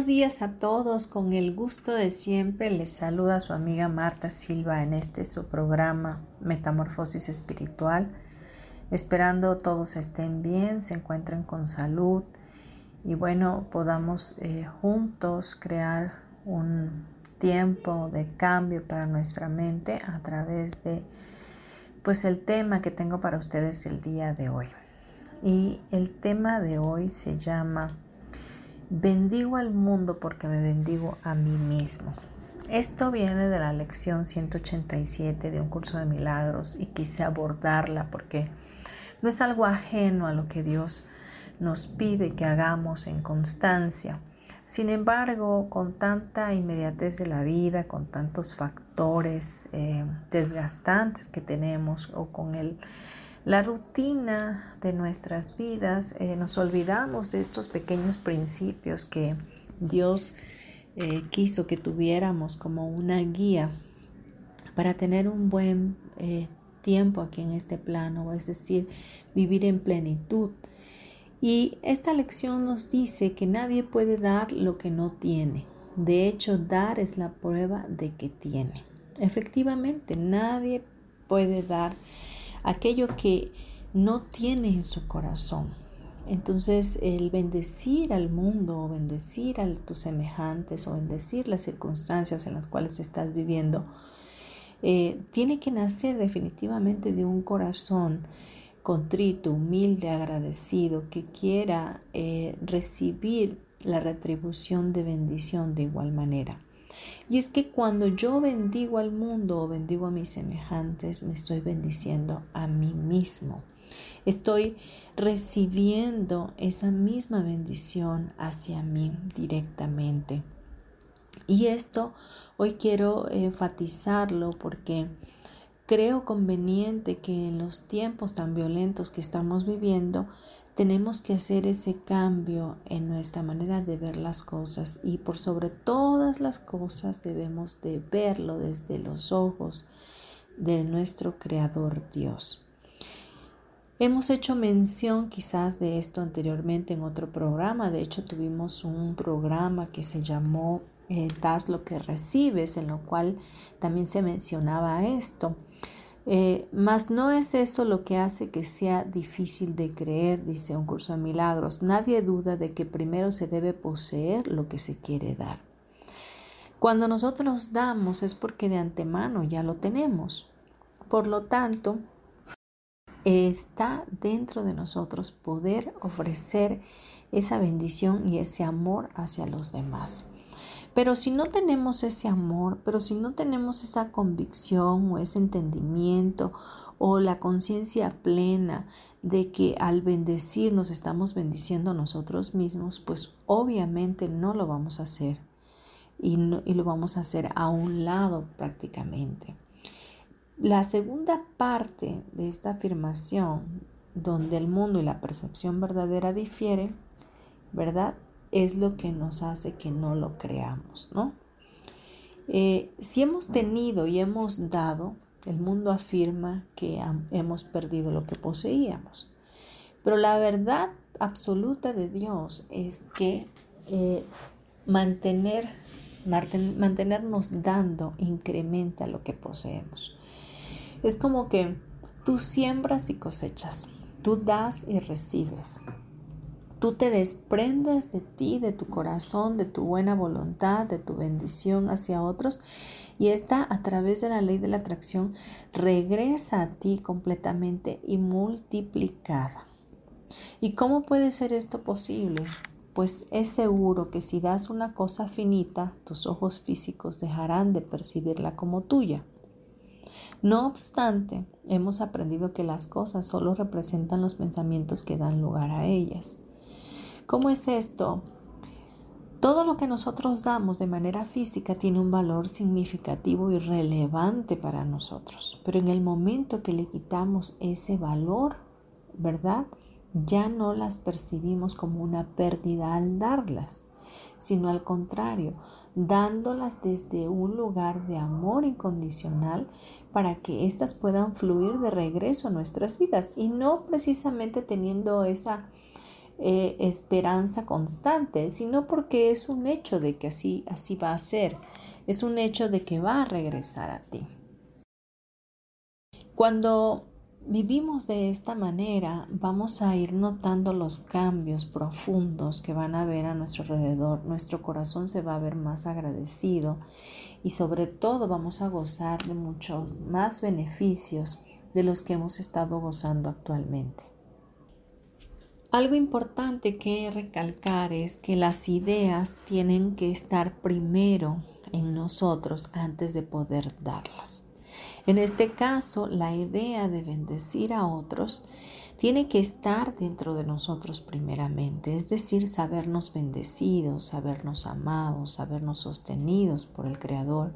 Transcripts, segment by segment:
Buenos días a todos, con el gusto de siempre les saluda su amiga Marta Silva en este su programa Metamorfosis Espiritual, esperando todos estén bien, se encuentren con salud y bueno, podamos eh, juntos crear un tiempo de cambio para nuestra mente a través de pues el tema que tengo para ustedes el día de hoy. Y el tema de hoy se llama Bendigo al mundo porque me bendigo a mí mismo. Esto viene de la lección 187 de un curso de milagros y quise abordarla porque no es algo ajeno a lo que Dios nos pide que hagamos en constancia. Sin embargo, con tanta inmediatez de la vida, con tantos factores eh, desgastantes que tenemos o con el la rutina de nuestras vidas, eh, nos olvidamos de estos pequeños principios que Dios eh, quiso que tuviéramos como una guía para tener un buen eh, tiempo aquí en este plano, es decir, vivir en plenitud. Y esta lección nos dice que nadie puede dar lo que no tiene. De hecho, dar es la prueba de que tiene. Efectivamente, nadie puede dar aquello que no tiene en su corazón. Entonces el bendecir al mundo o bendecir a tus semejantes o bendecir las circunstancias en las cuales estás viviendo, eh, tiene que nacer definitivamente de un corazón contrito, humilde, agradecido, que quiera eh, recibir la retribución de bendición de igual manera. Y es que cuando yo bendigo al mundo o bendigo a mis semejantes, me estoy bendiciendo a mí mismo. Estoy recibiendo esa misma bendición hacia mí directamente. Y esto hoy quiero enfatizarlo porque creo conveniente que en los tiempos tan violentos que estamos viviendo, tenemos que hacer ese cambio en nuestra manera de ver las cosas y por sobre todas las cosas debemos de verlo desde los ojos de nuestro Creador Dios. Hemos hecho mención quizás de esto anteriormente en otro programa, de hecho tuvimos un programa que se llamó eh, Das lo que recibes, en lo cual también se mencionaba esto. Eh, mas no es eso lo que hace que sea difícil de creer, dice un curso de milagros. Nadie duda de que primero se debe poseer lo que se quiere dar. Cuando nosotros damos es porque de antemano ya lo tenemos. Por lo tanto, está dentro de nosotros poder ofrecer esa bendición y ese amor hacia los demás. Pero si no tenemos ese amor, pero si no tenemos esa convicción o ese entendimiento o la conciencia plena de que al bendecir nos estamos bendiciendo a nosotros mismos, pues obviamente no lo vamos a hacer y, y lo vamos a hacer a un lado prácticamente. La segunda parte de esta afirmación, donde el mundo y la percepción verdadera difieren, ¿verdad? Es lo que nos hace que no lo creamos, ¿no? Eh, si hemos tenido y hemos dado, el mundo afirma que hemos perdido lo que poseíamos. Pero la verdad absoluta de Dios es que eh, mantener, mantenernos dando incrementa lo que poseemos. Es como que tú siembras y cosechas, tú das y recibes. Tú te desprendas de ti, de tu corazón, de tu buena voluntad, de tu bendición hacia otros y esta a través de la ley de la atracción regresa a ti completamente y multiplicada. ¿Y cómo puede ser esto posible? Pues es seguro que si das una cosa finita, tus ojos físicos dejarán de percibirla como tuya. No obstante, hemos aprendido que las cosas solo representan los pensamientos que dan lugar a ellas. ¿Cómo es esto? Todo lo que nosotros damos de manera física tiene un valor significativo y relevante para nosotros, pero en el momento que le quitamos ese valor, ¿verdad? Ya no las percibimos como una pérdida al darlas, sino al contrario, dándolas desde un lugar de amor incondicional para que éstas puedan fluir de regreso a nuestras vidas y no precisamente teniendo esa eh, esperanza constante, sino porque es un hecho de que así, así va a ser, es un hecho de que va a regresar a ti. Cuando vivimos de esta manera, vamos a ir notando los cambios profundos que van a ver a nuestro alrededor. Nuestro corazón se va a ver más agradecido y sobre todo vamos a gozar de muchos más beneficios de los que hemos estado gozando actualmente. Algo importante que recalcar es que las ideas tienen que estar primero en nosotros antes de poder darlas. En este caso, la idea de bendecir a otros tiene que estar dentro de nosotros primeramente, es decir, sabernos bendecidos, sabernos amados, sabernos sostenidos por el Creador,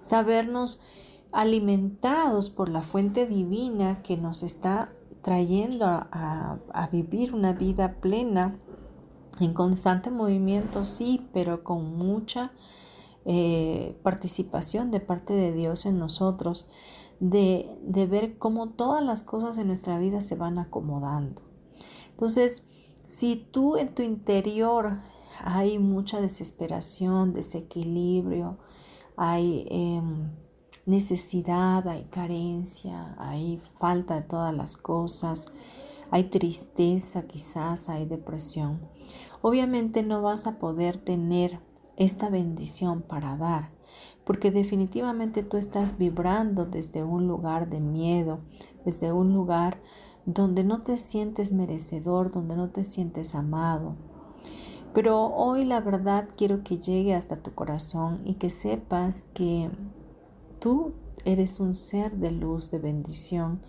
sabernos alimentados por la fuente divina que nos está trayendo a, vivir una vida plena en constante movimiento, sí, pero con mucha eh, participación de parte de Dios en nosotros, de, de ver cómo todas las cosas en nuestra vida se van acomodando. Entonces, si tú en tu interior hay mucha desesperación, desequilibrio, hay... Em, necesidad, hay carencia, hay falta de todas las cosas, hay tristeza quizás, hay depresión. Obviamente no vas a poder tener esta bendición para dar, porque definitivamente tú estás vibrando desde un lugar de miedo, desde un lugar donde no te sientes merecedor, donde no te sientes amado. Pero hoy la verdad quiero que llegue hasta tu corazón y que sepas que tú eres un ser de luz, de bendición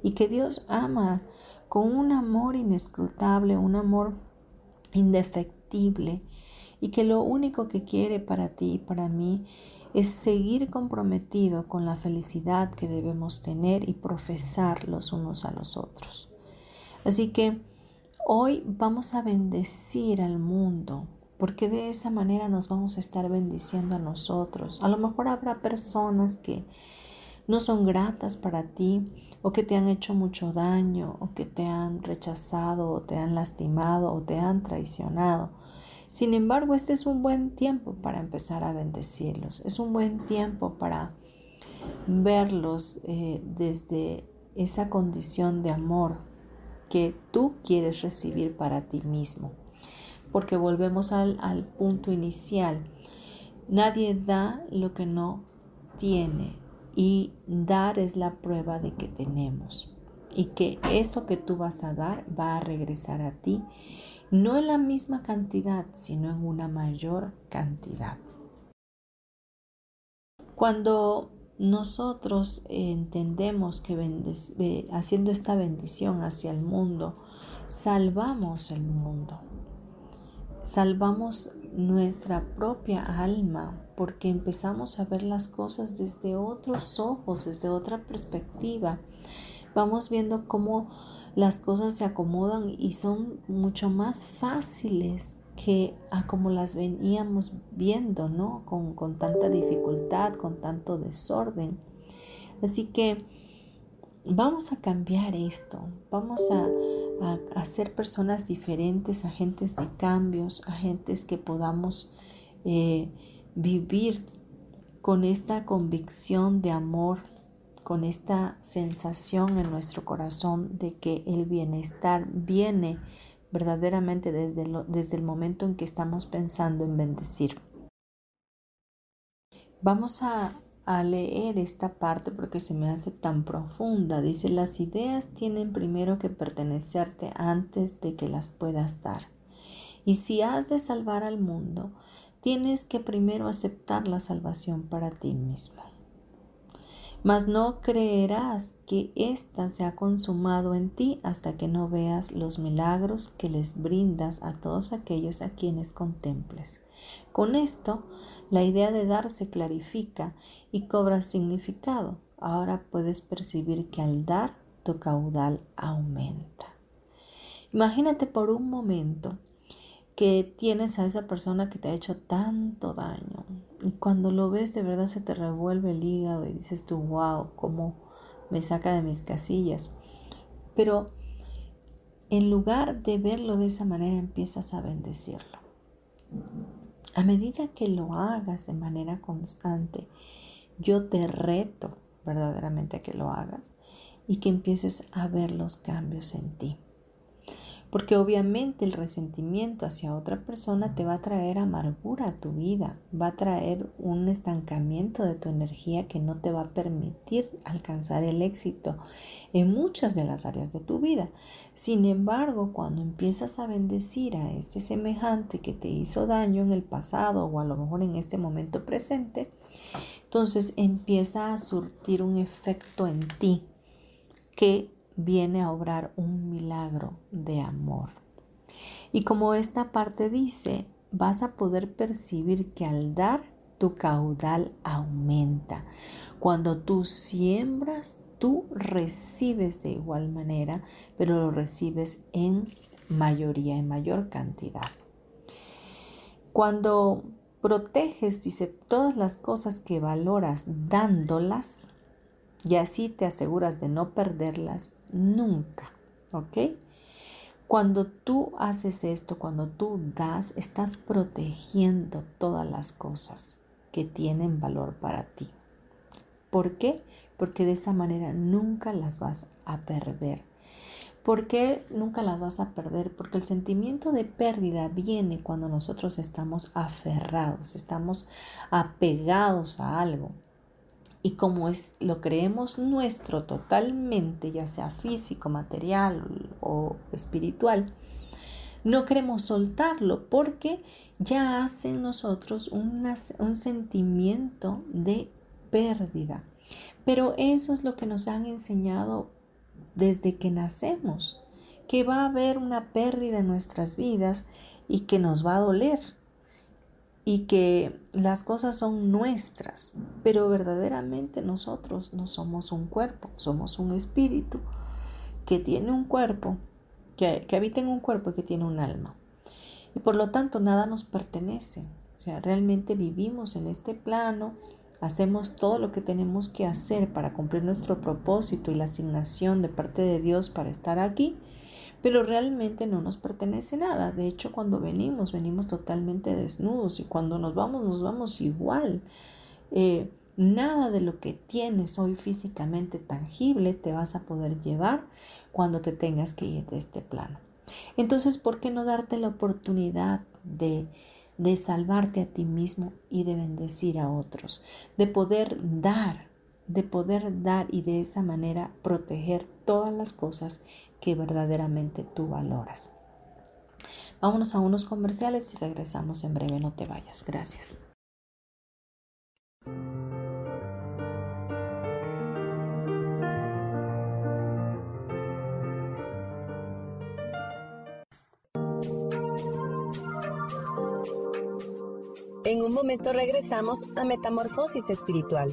y que Dios ama con un amor inescrutable, un amor indefectible y que lo único que quiere para ti y para mí es seguir comprometido con la felicidad que debemos tener y profesar los unos a los otros. Así que hoy vamos a bendecir al mundo porque de esa manera nos vamos a estar bendiciendo a nosotros. A lo mejor habrá personas que no son gratas para ti o que te han hecho mucho daño o que te han rechazado o te han lastimado o te han traicionado. Sin embargo, este es un buen tiempo para empezar a bendecirlos. Es un buen tiempo para verlos eh, desde esa condición de amor que tú quieres recibir para ti mismo porque volvemos al, punto inicial. Nadie da lo que no tiene y dar es la prueba de que tenemos y que eso que tú vas a dar va a regresar a ti, no en la misma cantidad, sino en una mayor cantidad. Cuando nosotros entendemos que haciendo esta bendición hacia el mundo, salvamos el mundo salvamos nuestra propia alma porque empezamos a ver las cosas desde otros ojos, desde otra perspectiva. Vamos viendo cómo las cosas se acomodan y son mucho más fáciles que a como las veníamos viendo, ¿no? Con, con tanta dificultad, con tanto desorden. Así que vamos a cambiar esto, vamos a, ser personas diferentes, agentes de cambios, agentes que podamos eh, vivir con esta convicción de amor, con esta sensación en nuestro corazón de que el bienestar viene verdaderamente desde, desde el momento en que estamos pensando en bendecir. Vamos a, a leer esta parte porque se me hace tan profunda. Dice, las ideas tienen primero que pertenecerte antes de que las puedas dar. Y si has de salvar al mundo, tienes que primero aceptar la salvación para ti mismo mas no creerás que ésta se ha consumado en ti hasta que no veas los milagros que les brindas a todos aquellos a quienes contemples. Con esto, la idea de dar se clarifica y cobra significado. Ahora puedes percibir que al dar, tu caudal aumenta. Imagínate por un momento que tienes a esa persona que te ha hecho tanto daño. Y cuando lo ves de verdad se te revuelve el hígado y dices tú, wow, cómo me saca de mis casillas. Pero en lugar de verlo de esa manera empiezas a bendecirlo. A medida que lo hagas de manera constante, yo te reto verdaderamente a que lo hagas y que empieces a ver los cambios en ti. Porque obviamente el resentimiento hacia otra persona te va a traer amargura a tu vida, va a traer un estancamiento de tu energía que no te va a permitir alcanzar el éxito en muchas de las áreas de tu vida. Sin embargo, cuando empiezas a bendecir a este semejante que te hizo daño en el pasado o a lo mejor en este momento presente, entonces empieza a surtir un efecto en ti que viene a obrar un milagro de amor. Y como esta parte dice, vas a poder percibir que al dar tu caudal aumenta. Cuando tú siembras, tú recibes de igual manera, pero lo recibes en mayoría, en mayor cantidad. Cuando proteges, dice, todas las cosas que valoras dándolas, y así te aseguras de no perderlas nunca, ¿ok? Cuando tú haces esto, cuando tú das, estás protegiendo todas las cosas que tienen valor para ti. ¿Por qué? Porque de esa manera nunca las vas a perder. ¿Por qué nunca las vas a perder? Porque el sentimiento de pérdida viene cuando nosotros estamos aferrados, estamos apegados a algo. Y como es, lo creemos nuestro totalmente, ya sea físico, material o espiritual, no queremos soltarlo porque ya hace en nosotros un sentimiento de pérdida. Pero eso es lo que nos han enseñado desde que nacemos, que va a haber una pérdida en nuestras vidas y que nos va a doler y que las cosas son nuestras, pero verdaderamente nosotros no somos un cuerpo, somos un espíritu que tiene un cuerpo, que, que habita en un cuerpo y que tiene un alma. Y por lo tanto nada nos pertenece. O sea, realmente vivimos en este plano, hacemos todo lo que tenemos que hacer para cumplir nuestro propósito y la asignación de parte de Dios para estar aquí, pero realmente no nos pertenece nada. De hecho, cuando venimos, venimos totalmente desnudos y cuando nos vamos, nos vamos igual. Eh, nada de lo que tienes hoy físicamente tangible te vas a poder llevar cuando te tengas que ir de este plano. Entonces, ¿por qué no darte la oportunidad de, de salvarte a ti mismo y de bendecir a otros? De poder dar de poder dar y de esa manera proteger todas las cosas que verdaderamente tú valoras. Vámonos a unos comerciales y regresamos en breve, no te vayas. Gracias. En un momento regresamos a Metamorfosis Espiritual.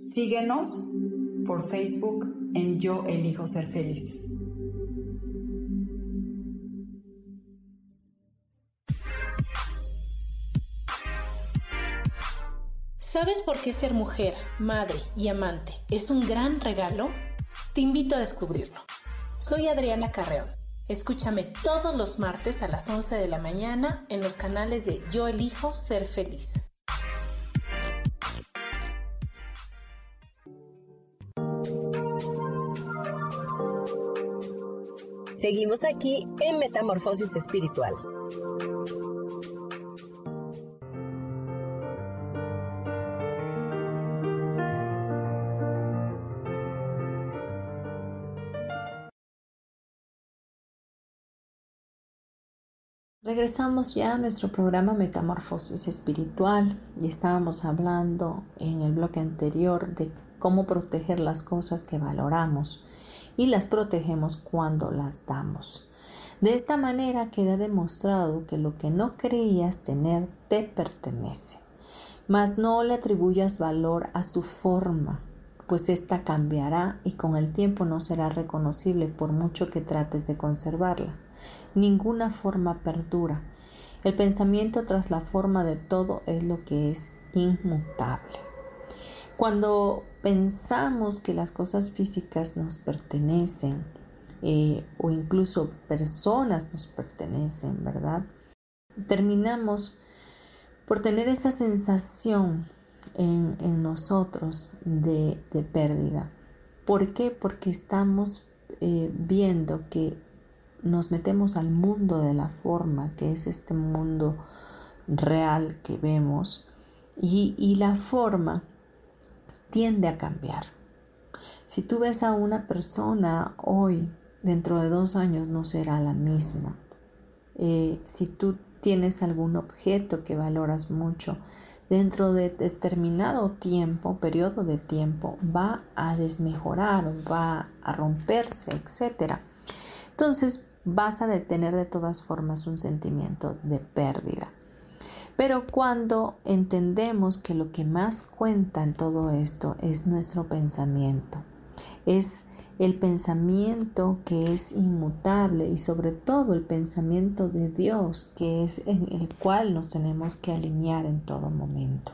Síguenos por Facebook en Yo Elijo Ser Feliz. ¿Sabes por qué ser mujer, madre y amante es un gran regalo? Te invito a descubrirlo. Soy Adriana Carreón. Escúchame todos los martes a las 11 de la mañana en los canales de Yo Elijo Ser Feliz. Seguimos aquí en Metamorfosis Espiritual. Regresamos ya a nuestro programa Metamorfosis Espiritual y estábamos hablando en el bloque anterior de cómo proteger las cosas que valoramos y las protegemos cuando las damos. De esta manera queda demostrado que lo que no creías tener te pertenece, mas no le atribuyas valor a su forma, pues ésta cambiará y con el tiempo no será reconocible por mucho que trates de conservarla. Ninguna forma perdura. El pensamiento tras la forma de todo es lo que es inmutable. Cuando pensamos que las cosas físicas nos pertenecen eh, o incluso personas nos pertenecen, ¿verdad? Terminamos por tener esa sensación en, nosotros de, pérdida. ¿Por qué? Porque estamos eh, viendo que nos metemos al mundo de la forma, que es este mundo real que vemos, y, y la forma tiende a cambiar. Si tú ves a una persona hoy, dentro de dos años no será la misma. Eh, si tú tienes algún objeto que valoras mucho, dentro de determinado tiempo, periodo de tiempo, va a desmejorar, va a romperse, etc. Entonces vas a tener de todas formas un sentimiento de pérdida. Pero cuando entendemos que lo que más cuenta en todo esto es nuestro pensamiento, es el pensamiento que es inmutable y sobre todo el pensamiento de Dios que es en el cual nos tenemos que alinear en todo momento.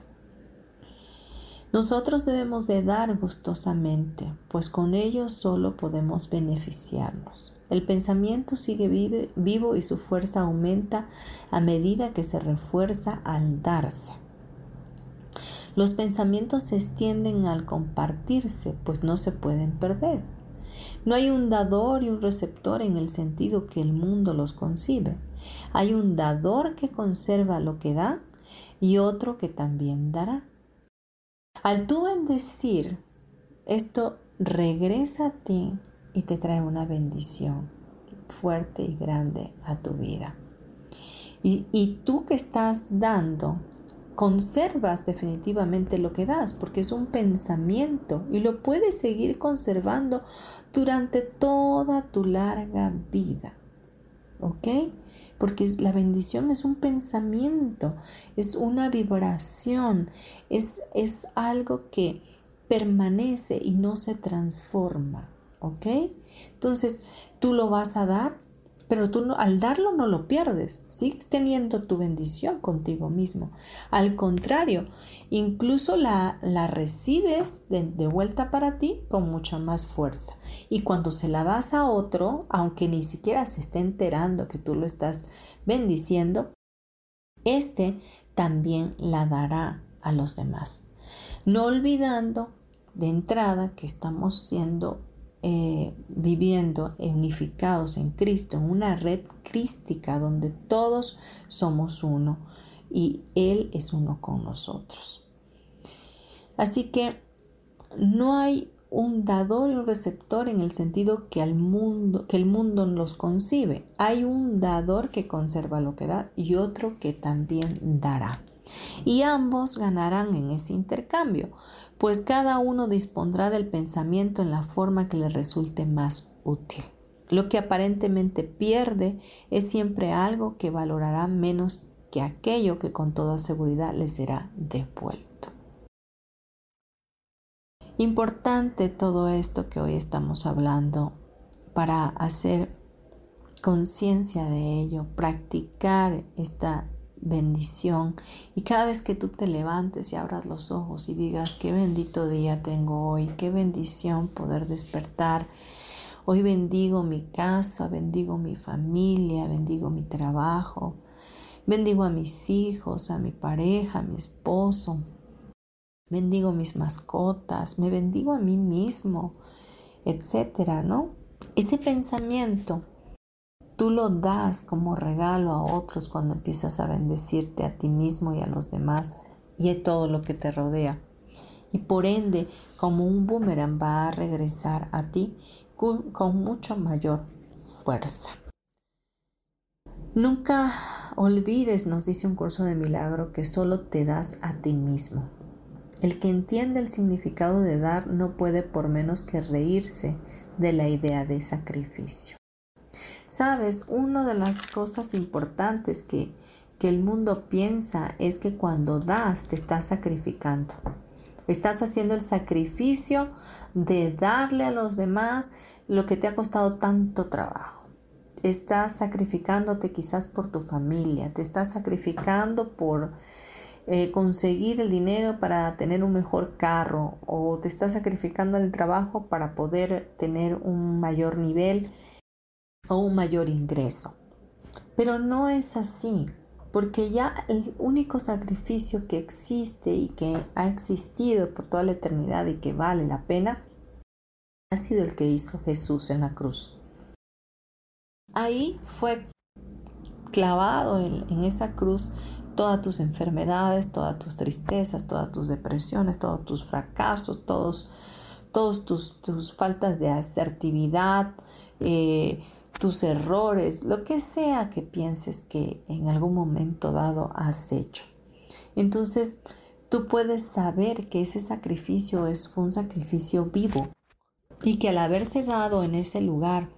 Nosotros debemos de dar gustosamente, pues con ello solo podemos beneficiarnos. El pensamiento sigue vivo y su fuerza aumenta a medida que se refuerza al darse. Los pensamientos se extienden al compartirse, pues no se pueden perder. No hay un dador y un receptor en el sentido que el mundo los concibe. Hay un dador que conserva lo que da y otro que también dará. Al tú bendecir, esto regresa a ti y te trae una bendición fuerte y grande a tu vida. Y, y, tú que estás dando, conservas definitivamente lo que das, porque es un pensamiento y lo puedes seguir conservando durante toda tu larga vida. ¿Ok? Porque la bendición es un pensamiento, es una vibración, es, es algo que permanece y no se transforma, ¿ok? Entonces, tú lo vas a dar pero tú al darlo no lo pierdes, sigues teniendo tu bendición contigo mismo. Al contrario, incluso la, la recibes de, de, vuelta para ti con mucha más fuerza. Y cuando se la das a otro, aunque ni siquiera se esté enterando que tú lo estás bendiciendo, este también la dará a los demás. No olvidando de entrada que estamos siendo eh, viviendo unificados en Cristo, en una red crística donde todos somos uno y Él es uno con nosotros. Así que no hay un dador y un receptor en el sentido que, al mundo, que el mundo los concibe. Hay un dador que conserva lo que da y otro que también dará y ambos ganarán en ese intercambio, pues cada uno dispondrá del pensamiento en la forma que le resulte más útil. Lo que aparentemente pierde es siempre algo que valorará menos que aquello que con toda seguridad le será devuelto. Importante todo esto que hoy estamos hablando para hacer conciencia de ello, practicar esta bendición y cada vez que tú te levantes y abras los ojos y digas qué bendito día tengo hoy, qué bendición poder despertar. Hoy bendigo mi casa, bendigo mi familia, bendigo mi trabajo, bendigo a mis hijos, a mi pareja, a mi esposo, bendigo mis mascotas, me bendigo a mí mismo, etcétera, ¿no? Ese pensamiento tú lo das como regalo a otros cuando empiezas a bendecirte a ti mismo y a los demás y a todo lo que te rodea. Y por ende, como un boomerang va a regresar a ti con, con mucha mayor fuerza. Nunca olvides, nos dice un curso de milagro, que solo te das a ti mismo. El que entiende el significado de dar no puede por menos que reírse de la idea de sacrificio. Sabes, una de las cosas importantes que, que el mundo piensa es que cuando das te estás sacrificando. Estás haciendo el sacrificio de darle a los demás lo que te ha costado tanto trabajo. Estás sacrificándote quizás por tu familia, te estás sacrificando por eh, conseguir el dinero para tener un mejor carro o te estás sacrificando el trabajo para poder tener un mayor nivel o un mayor ingreso. Pero no es así, porque ya el único sacrificio que existe y que ha existido por toda la eternidad y que vale la pena ha sido el que hizo Jesús en la cruz. Ahí fue clavado en, esa cruz todas tus enfermedades, todas tus tristezas, todas tus depresiones, todos tus fracasos, todos, tus faltas de asertividad, eh, tus errores, lo que sea que pienses que en algún momento dado has hecho. Entonces, tú puedes saber que ese sacrificio es un sacrificio vivo y que al haberse dado en ese lugar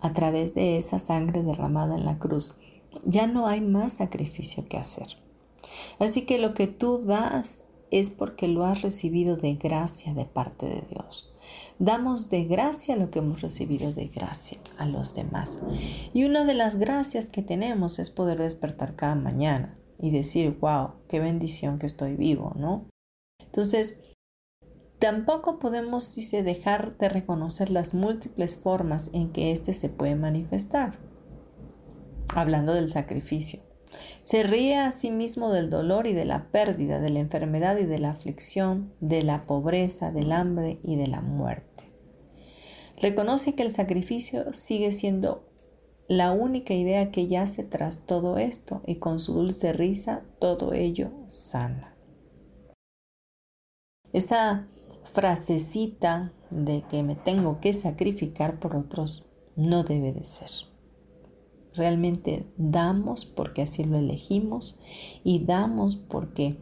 a través de esa sangre derramada en la cruz, ya no hay más sacrificio que hacer. Así que lo que tú das es porque lo has recibido de gracia de parte de Dios. Damos de gracia lo que hemos recibido de gracia a los demás. Y una de las gracias que tenemos es poder despertar cada mañana y decir, wow, qué bendición que estoy vivo, ¿no? Entonces, tampoco podemos, dice, dejar de reconocer las múltiples formas en que éste se puede manifestar. Hablando del sacrificio. Se ríe a sí mismo del dolor y de la pérdida, de la enfermedad y de la aflicción, de la pobreza, del hambre y de la muerte. Reconoce que el sacrificio sigue siendo la única idea que yace tras todo esto y con su dulce risa todo ello sana. Esa frasecita de que me tengo que sacrificar por otros no debe de ser. Realmente damos porque así lo elegimos y damos porque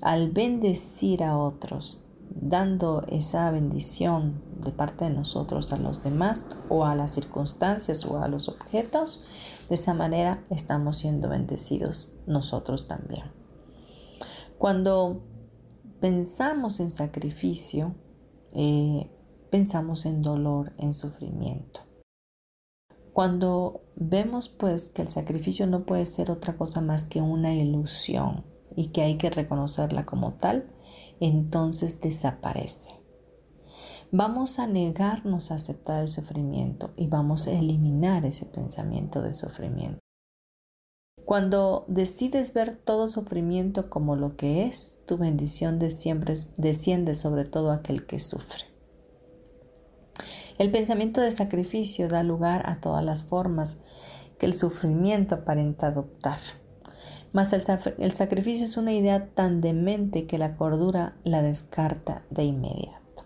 al bendecir a otros, dando esa bendición de parte de nosotros a los demás o a las circunstancias o a los objetos, de esa manera estamos siendo bendecidos nosotros también. Cuando pensamos en sacrificio, eh, pensamos en dolor, en sufrimiento. Cuando vemos pues que el sacrificio no puede ser otra cosa más que una ilusión y que hay que reconocerla como tal, entonces desaparece. Vamos a negarnos a aceptar el sufrimiento y vamos a eliminar ese pensamiento de sufrimiento. Cuando decides ver todo sufrimiento como lo que es, tu bendición desciende sobre todo aquel que sufre. El pensamiento de sacrificio da lugar a todas las formas que el sufrimiento aparenta adoptar. Mas el, el, sacrificio es una idea tan demente que la cordura la descarta de inmediato.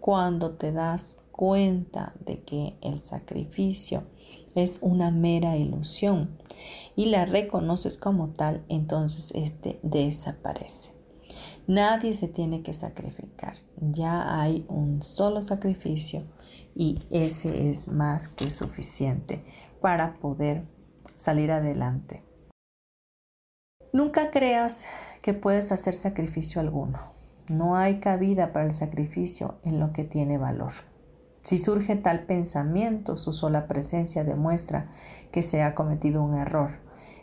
Cuando te das cuenta de que el sacrificio es una mera ilusión y la reconoces como tal, entonces este desaparece. Nadie se tiene que sacrificar. Ya hay un solo sacrificio y ese es más que suficiente para poder salir adelante. Nunca creas que puedes hacer sacrificio alguno. No hay cabida para el sacrificio en lo que tiene valor. Si surge tal pensamiento, su sola presencia demuestra que se ha cometido un error,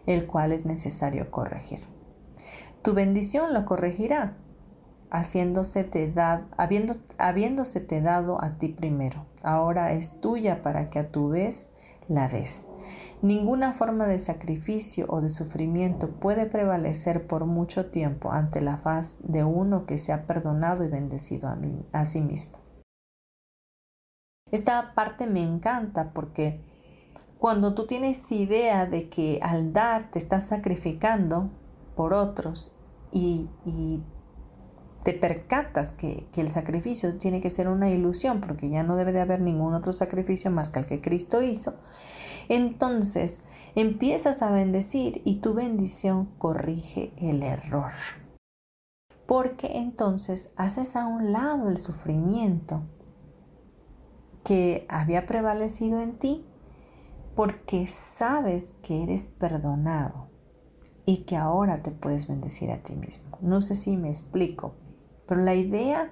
el cual es necesario corregir. Tu bendición lo corregirá, haciéndose habiendo, habiéndose dado a ti primero. Ahora es tuya para que a tu vez la des. Ninguna forma de sacrificio o de sufrimiento puede prevalecer por mucho tiempo ante la faz de uno que se ha perdonado y bendecido a, mí, a sí mismo. Esta parte me encanta porque cuando tú tienes idea de que al dar te estás sacrificando por otros y, te percatas que, que, el sacrificio tiene que ser una ilusión porque ya no debe de haber ningún otro sacrificio más que el que Cristo hizo, entonces empiezas a bendecir y tu bendición corrige el error. Porque entonces haces a un lado el sufrimiento que había prevalecido en ti porque sabes que eres perdonado y que ahora te puedes bendecir a ti mismo. No sé si me explico, pero la idea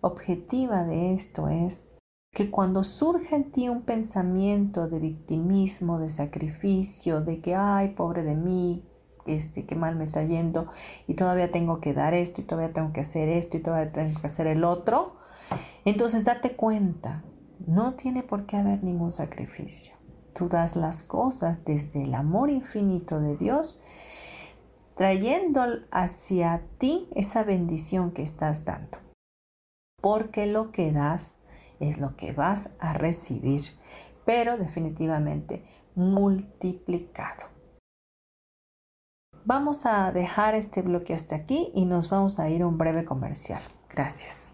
objetiva de esto es que cuando surge en ti un pensamiento de victimismo, de sacrificio, de que, ay, pobre de mí, este, qué mal me está yendo y todavía tengo que dar esto y todavía tengo que hacer esto y todavía tengo que hacer el otro, entonces date cuenta no tiene por qué haber ningún sacrificio. Tú das las cosas desde el amor infinito de Dios, trayendo hacia ti esa bendición que estás dando. Porque lo que das es lo que vas a recibir, pero definitivamente multiplicado. Vamos a dejar este bloque hasta aquí y nos vamos a ir a un breve comercial. Gracias.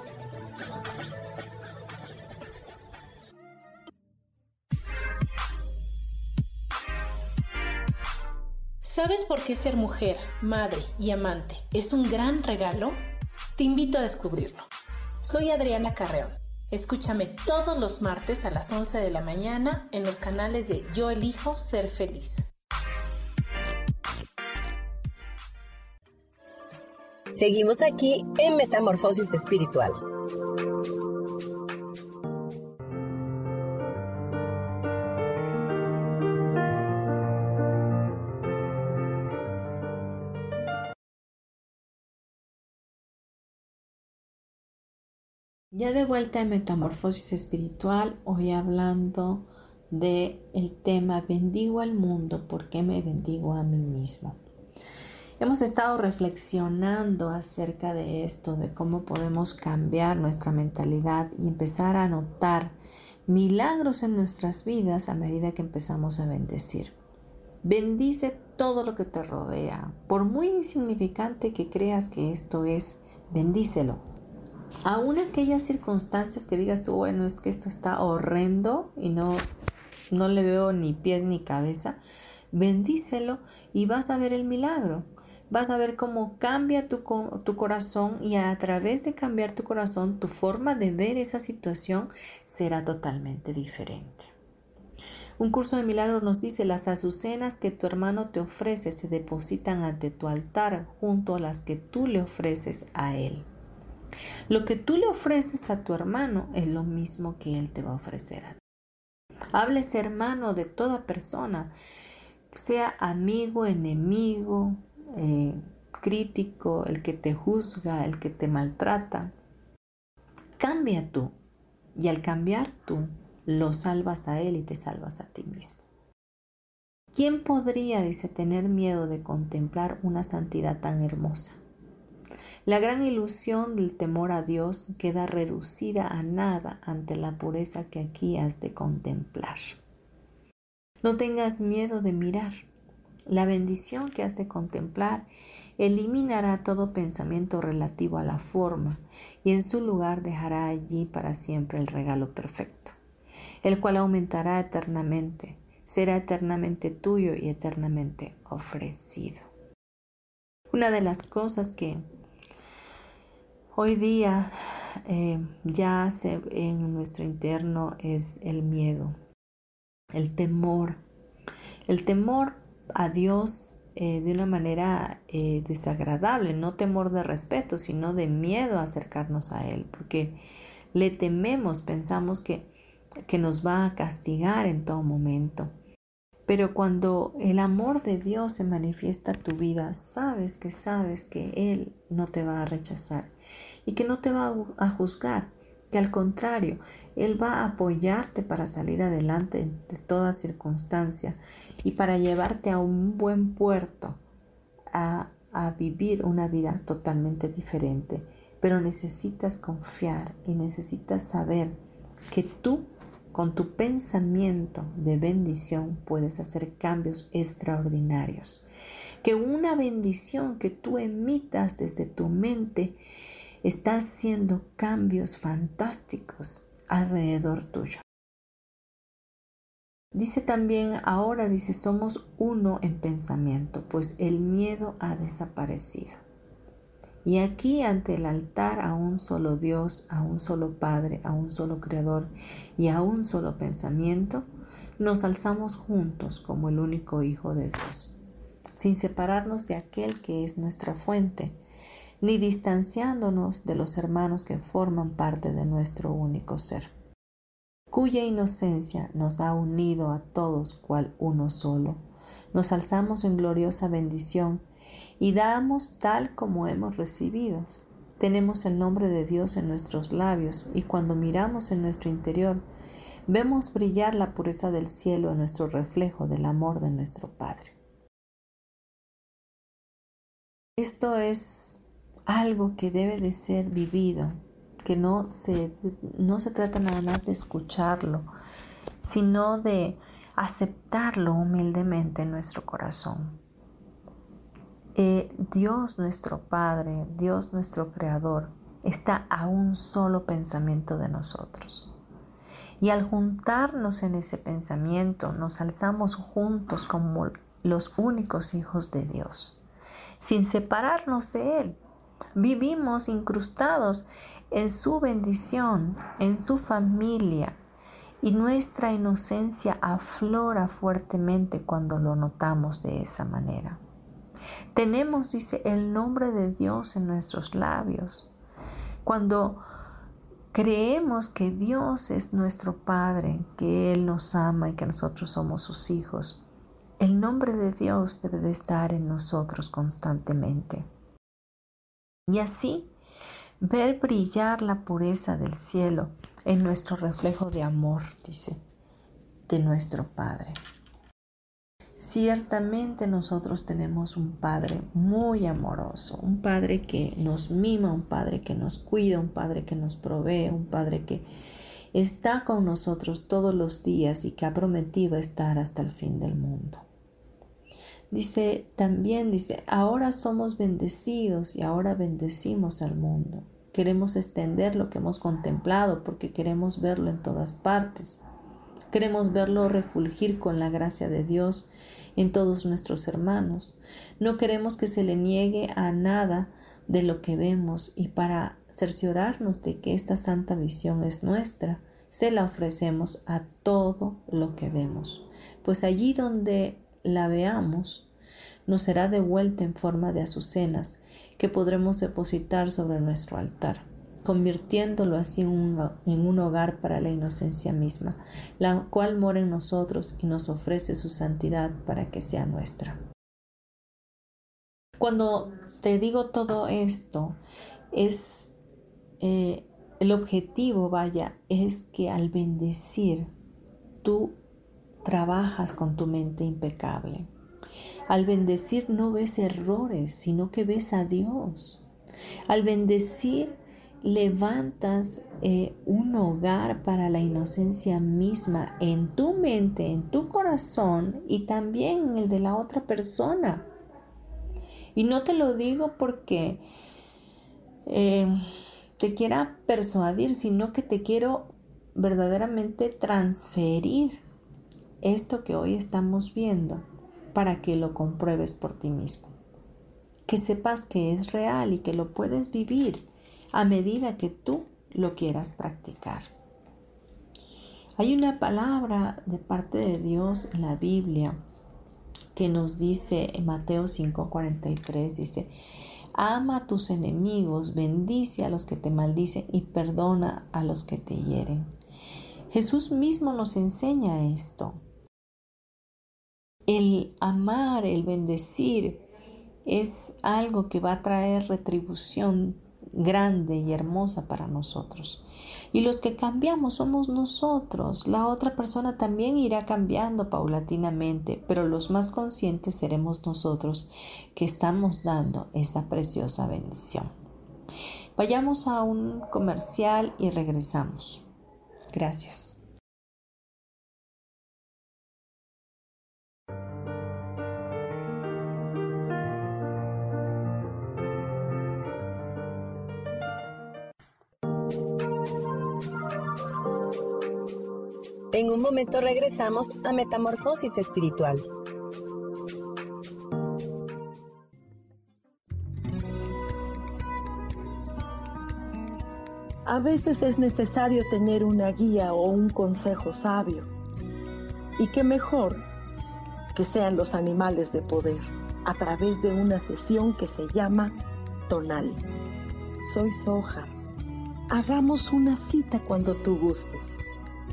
¿Sabes por qué ser mujer, madre y amante es un gran regalo? Te invito a descubrirlo. Soy Adriana Carreón. Escúchame todos los martes a las 11 de la mañana en los canales de Yo elijo ser feliz. Seguimos aquí en Metamorfosis Espiritual. Ya de vuelta en Metamorfosis Espiritual, hoy hablando de tema bendigo al mundo, ¿por qué me bendigo a mí mismo? Hemos estado reflexionando acerca de esto, de cómo podemos cambiar nuestra mentalidad y empezar a notar milagros en nuestras vidas a medida que empezamos a bendecir. Bendice todo lo que te rodea, por muy insignificante que creas que esto es, bendícelo aún aquellas circunstancias que digas tú, bueno, es que esto está horrendo y no, no le veo ni pies ni cabeza, bendícelo y vas a ver el milagro. Vas a ver cómo cambia tu, tu, corazón y a través de cambiar tu corazón, tu forma de ver esa situación será totalmente diferente. Un curso de milagros nos dice, las azucenas que tu hermano te ofrece se depositan ante tu altar junto a las que tú le ofreces a él. Lo que tú le ofreces a tu hermano es lo mismo que él te va a ofrecer a ti. Hables hermano de toda persona, sea amigo, enemigo, eh, crítico, el que te juzga, el que te maltrata. Cambia tú y al cambiar tú, lo salvas a él y te salvas a ti mismo. ¿Quién podría, dice, tener miedo de contemplar una santidad tan hermosa? La gran ilusión del temor a Dios queda reducida a nada ante la pureza que aquí has de contemplar. No tengas miedo de mirar. La bendición que has de contemplar eliminará todo pensamiento relativo a la forma y en su lugar dejará allí para siempre el regalo perfecto, el cual aumentará eternamente, será eternamente tuyo y eternamente ofrecido. Una de las cosas que Hoy día eh, ya se, en nuestro interno es el miedo, el temor, el temor a Dios eh, de una manera eh, desagradable, no temor de respeto, sino de miedo a acercarnos a Él, porque le tememos, pensamos que, que nos va a castigar en todo momento. Pero cuando el amor de Dios se manifiesta en tu vida, sabes que sabes que Él no te va a rechazar y que no te va a juzgar, que al contrario, Él va a apoyarte para salir adelante de toda circunstancia y para llevarte a un buen puerto, a, a vivir una vida totalmente diferente. Pero necesitas confiar y necesitas saber que tú con tu pensamiento de bendición puedes hacer cambios extraordinarios. Que una bendición que tú emitas desde tu mente está haciendo cambios fantásticos alrededor tuyo. Dice también, ahora dice, somos uno en pensamiento, pues el miedo ha desaparecido. Y aquí ante el altar a un solo Dios, a un solo Padre, a un solo Creador y a un solo pensamiento, nos alzamos juntos como el único Hijo de Dios, sin separarnos de aquel que es nuestra fuente, ni distanciándonos de los hermanos que forman parte de nuestro único ser, cuya inocencia nos ha unido a todos cual uno solo. Nos alzamos en gloriosa bendición y damos tal como hemos recibido. Tenemos el nombre de Dios en nuestros labios y cuando miramos en nuestro interior, vemos brillar la pureza del cielo en nuestro reflejo del amor de nuestro Padre. Esto es algo que debe de ser vivido, que no se, no se trata nada más de escucharlo, sino de aceptarlo humildemente en nuestro corazón. Eh, Dios nuestro Padre, Dios nuestro Creador, está a un solo pensamiento de nosotros. Y al juntarnos en ese pensamiento, nos alzamos juntos como los únicos hijos de Dios, sin separarnos de Él. Vivimos incrustados en su bendición, en su familia, y nuestra inocencia aflora fuertemente cuando lo notamos de esa manera. Tenemos, dice, el nombre de Dios en nuestros labios. Cuando creemos que Dios es nuestro Padre, que Él nos ama y que nosotros somos sus hijos, el nombre de Dios debe de estar en nosotros constantemente. Y así ver brillar la pureza del cielo en nuestro reflejo de amor, dice, de nuestro Padre. Ciertamente nosotros tenemos un Padre muy amoroso, un Padre que nos mima, un Padre que nos cuida, un Padre que nos provee, un Padre que está con nosotros todos los días y que ha prometido estar hasta el fin del mundo. Dice también, dice, ahora somos bendecidos y ahora bendecimos al mundo. Queremos extender lo que hemos contemplado porque queremos verlo en todas partes. Queremos verlo refulgir con la gracia de Dios en todos nuestros hermanos. No queremos que se le niegue a nada de lo que vemos y para cerciorarnos de que esta santa visión es nuestra, se la ofrecemos a todo lo que vemos. Pues allí donde la veamos, nos será devuelta en forma de azucenas que podremos depositar sobre nuestro altar convirtiéndolo así en un, hogar para la inocencia misma, la cual mora en nosotros y nos ofrece su santidad para que sea nuestra. Cuando te digo todo esto, es eh, el objetivo, vaya, es que al bendecir tú trabajas con tu mente impecable. Al bendecir no ves errores, sino que ves a Dios. Al bendecir, levantas eh, un hogar para la inocencia misma en tu mente, en tu corazón y también en el de la otra persona. Y no te lo digo porque eh, te quiera persuadir, sino que te quiero verdaderamente transferir esto que hoy estamos viendo para que lo compruebes por ti mismo. Que sepas que es real y que lo puedes vivir a medida que tú lo quieras practicar. Hay una palabra de parte de Dios en la Biblia que nos dice en Mateo 5:43, dice, ama a tus enemigos, bendice a los que te maldicen y perdona a los que te hieren. Jesús mismo nos enseña esto. El amar, el bendecir, es algo que va a traer retribución grande y hermosa para nosotros. Y los que cambiamos somos nosotros. La otra persona también irá cambiando paulatinamente, pero los más conscientes seremos nosotros que estamos dando esa preciosa bendición. Vayamos a un comercial y regresamos. Gracias. En un momento regresamos a Metamorfosis Espiritual. A veces es necesario tener una guía o un consejo sabio. Y qué mejor que sean los animales de poder a través de una sesión que se llama Tonal. Soy Soja. Hagamos una cita cuando tú gustes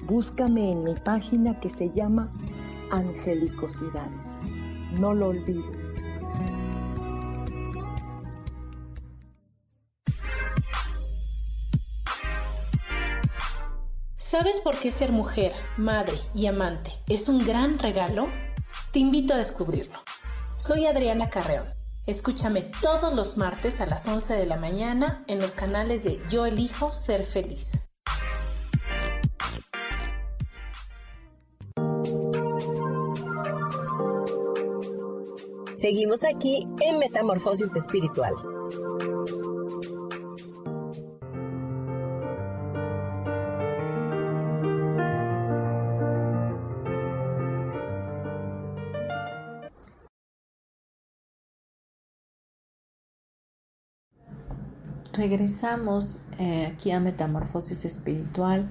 búscame en mi página que se llama Angelicosidades. No lo olvides. ¿Sabes por qué ser mujer, madre y amante es un gran regalo? Te invito a descubrirlo. Soy Adriana Carreón. Escúchame todos los martes a las 11 de la mañana en los canales de Yo elijo ser feliz. Seguimos aquí en Metamorfosis Espiritual. Regresamos eh, aquí a Metamorfosis Espiritual.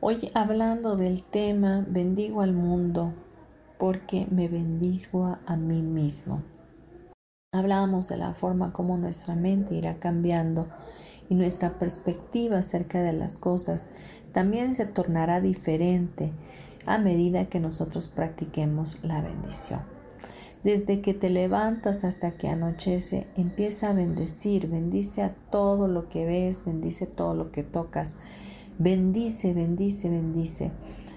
Hoy hablando del tema Bendigo al mundo, porque me bendigo a mí mismo. Hablábamos de la forma como nuestra mente irá cambiando y nuestra perspectiva acerca de las cosas también se tornará diferente a medida que nosotros practiquemos la bendición. Desde que te levantas hasta que anochece, empieza a bendecir, bendice a todo lo que ves, bendice todo lo que tocas, bendice, bendice, bendice.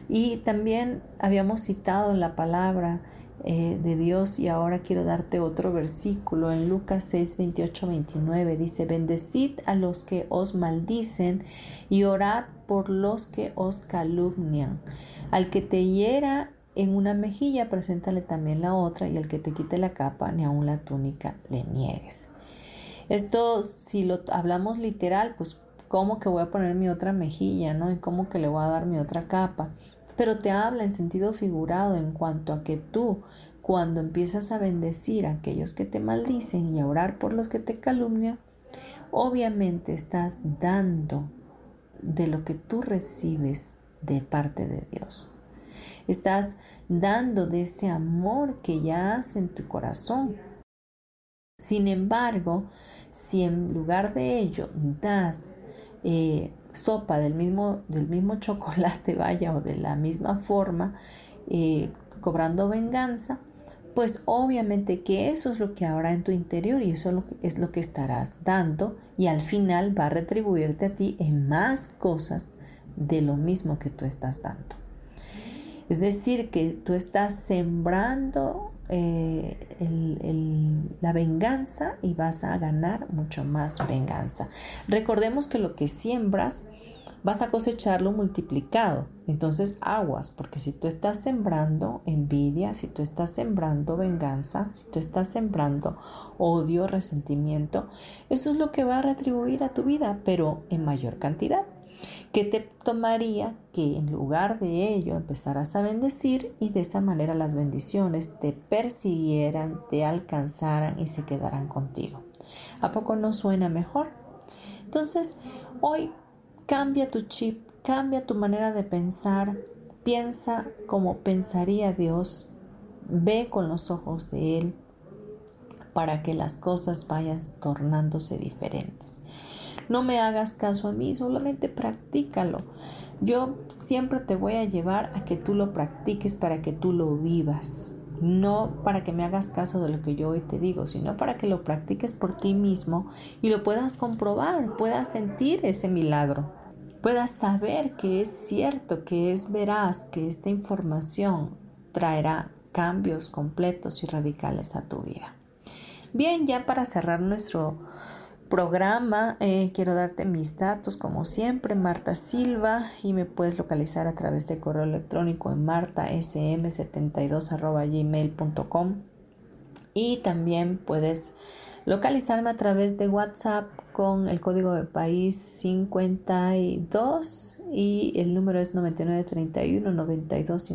Y también habíamos citado la palabra eh, de Dios y ahora quiero darte otro versículo en Lucas 6, 28, 29. Dice, bendecid a los que os maldicen y orad por los que os calumnian. Al que te hiera en una mejilla, preséntale también la otra y al que te quite la capa, ni aun la túnica le niegues. Esto, si lo hablamos literal, pues cómo que voy a poner mi otra mejilla, ¿no? Y cómo que le voy a dar mi otra capa. Pero te habla en sentido figurado en cuanto a que tú, cuando empiezas a bendecir a aquellos que te maldicen y a orar por los que te calumnian, obviamente estás dando de lo que tú recibes de parte de Dios. Estás dando de ese amor que ya hace en tu corazón. Sin embargo, si en lugar de ello das eh, sopa del mismo, del mismo chocolate, vaya, o de la misma forma, eh, cobrando venganza, pues obviamente que eso es lo que habrá en tu interior y eso es lo, que, es lo que estarás dando y al final va a retribuirte a ti en más cosas de lo mismo que tú estás dando. Es decir, que tú estás sembrando eh, la venganza y vas a ganar mucho más venganza. Recordemos que lo que siembras vas a cosecharlo multiplicado. Entonces aguas, porque si tú estás sembrando envidia, si tú estás sembrando venganza, si tú estás sembrando odio, resentimiento, eso es lo que va a retribuir a tu vida, pero en mayor cantidad. ¿Qué te tomaría que en lugar de ello empezaras a bendecir y de esa manera las bendiciones te persiguieran, te alcanzaran y se quedaran contigo? ¿A poco no suena mejor? Entonces, hoy Cambia tu chip, cambia tu manera de pensar, piensa como pensaría Dios, ve con los ojos de Él para que las cosas vayan tornándose diferentes. No me hagas caso a mí, solamente practícalo. Yo siempre te voy a llevar a que tú lo practiques para que tú lo vivas. No para que me hagas caso de lo que yo hoy te digo, sino para que lo practiques por ti mismo y lo puedas comprobar, puedas sentir ese milagro, puedas saber que es cierto, que es veraz, que esta información traerá cambios completos y radicales a tu vida. Bien, ya para cerrar nuestro programa, eh, quiero darte mis datos como siempre, Marta Silva, y me puedes localizar a través de correo electrónico en martasm72.gmail.com y también puedes localizarme a través de WhatsApp con el código de país 52 y el número es 9931 92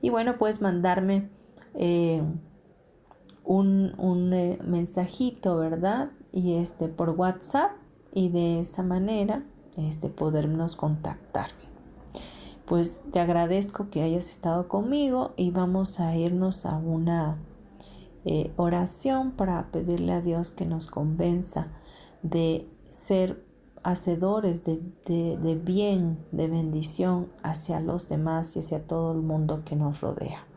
y bueno puedes mandarme eh, un, eh, mensajito, ¿verdad? Y este por WhatsApp y de esa manera este podernos contactar. Pues te agradezco que hayas estado conmigo y vamos a irnos a una eh, oración para pedirle a Dios que nos convenza de ser hacedores de, de bien, de bendición hacia los demás y hacia todo el mundo que nos rodea.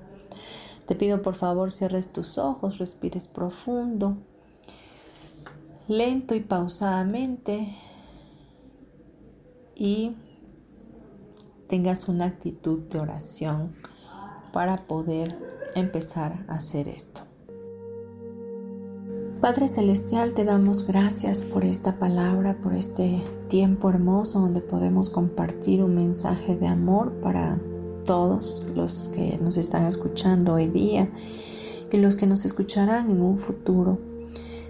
Te pido por favor cierres tus ojos, respires profundo, lento y pausadamente y tengas una actitud de oración para poder empezar a hacer esto. Padre Celestial, te damos gracias por esta palabra, por este tiempo hermoso donde podemos compartir un mensaje de amor para todos los que nos están escuchando hoy día y los que nos escucharán en un futuro.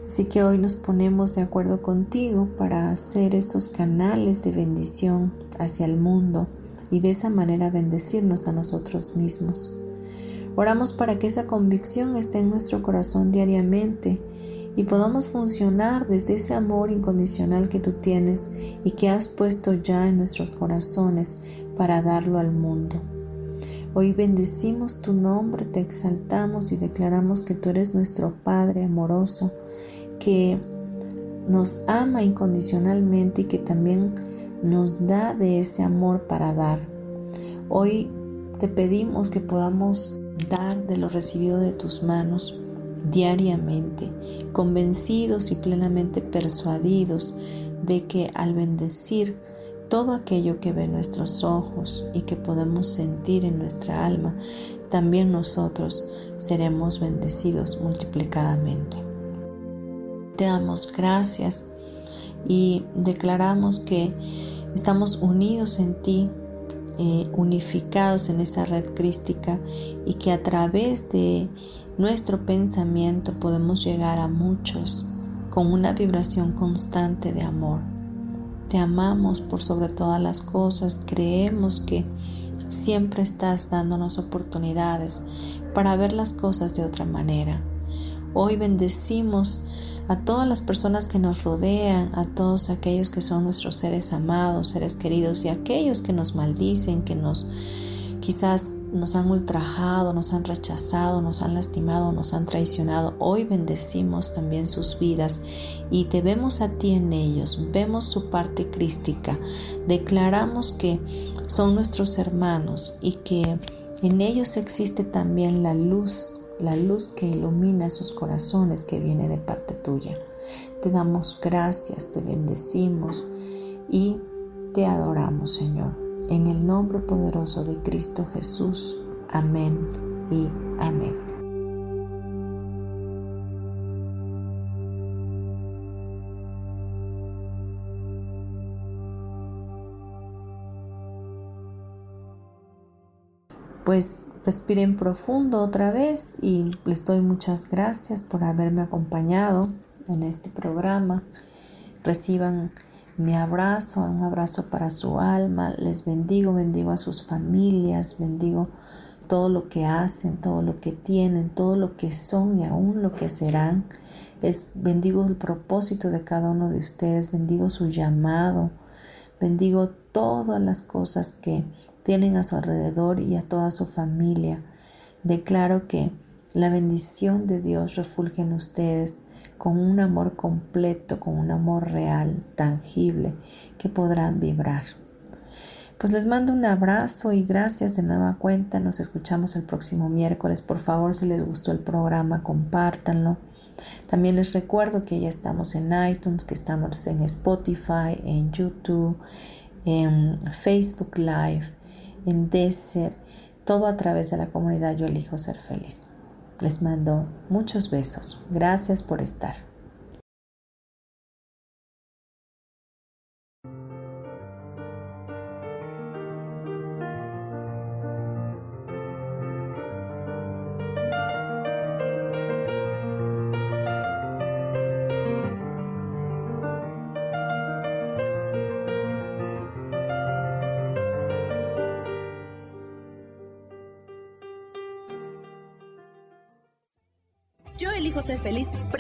Así que hoy nos ponemos de acuerdo contigo para hacer esos canales de bendición hacia el mundo y de esa manera bendecirnos a nosotros mismos. Oramos para que esa convicción esté en nuestro corazón diariamente y podamos funcionar desde ese amor incondicional que tú tienes y que has puesto ya en nuestros corazones para darlo al mundo. Hoy bendecimos tu nombre, te exaltamos y declaramos que tú eres nuestro Padre amoroso, que nos ama incondicionalmente y que también nos da de ese amor para dar. Hoy te pedimos que podamos dar de lo recibido de tus manos diariamente, convencidos y plenamente persuadidos de que al bendecir todo aquello que ve nuestros ojos y que podemos sentir en nuestra alma, también nosotros seremos bendecidos multiplicadamente. Te damos gracias y declaramos que estamos unidos en ti, eh, unificados en esa red crística y que a través de nuestro pensamiento podemos llegar a muchos con una vibración constante de amor te amamos por sobre todas las cosas. Creemos que siempre estás dándonos oportunidades para ver las cosas de otra manera. Hoy bendecimos a todas las personas que nos rodean, a todos aquellos que son nuestros seres amados, seres queridos y aquellos que nos maldicen, que nos quizás nos han ultrajado, nos han rechazado, nos han lastimado, nos han traicionado. Hoy bendecimos también sus vidas y te vemos a ti en ellos, vemos su parte crística, declaramos que son nuestros hermanos y que en ellos existe también la luz, la luz que ilumina sus corazones que viene de parte tuya. Te damos gracias, te bendecimos y te adoramos, Señor En el nombre poderoso de Cristo Jesús. Amén y amén. Pues respiren profundo otra vez y les doy muchas gracias por haberme acompañado en este programa. Reciban mi abrazo, un abrazo para su alma. Les bendigo, bendigo a sus familias, bendigo todo lo que hacen, todo lo que tienen, todo lo que son y aún lo que serán. Es, bendigo el propósito de cada uno de ustedes, bendigo su llamado, bendigo todas las cosas que tienen a su alrededor y a toda su familia. Declaro que la bendición de Dios refulge en ustedes con un amor completo, con un amor real, tangible, que podrán vibrar. Pues les mando un abrazo y gracias de nueva cuenta. Nos escuchamos el próximo miércoles. Por favor, si les gustó el programa, compártanlo. También les recuerdo que ya estamos en iTunes, que estamos en Spotify, en YouTube, en Facebook Live, en Desert, todo a través de la comunidad Yo elijo ser feliz. Les mando muchos besos. Gracias por estar.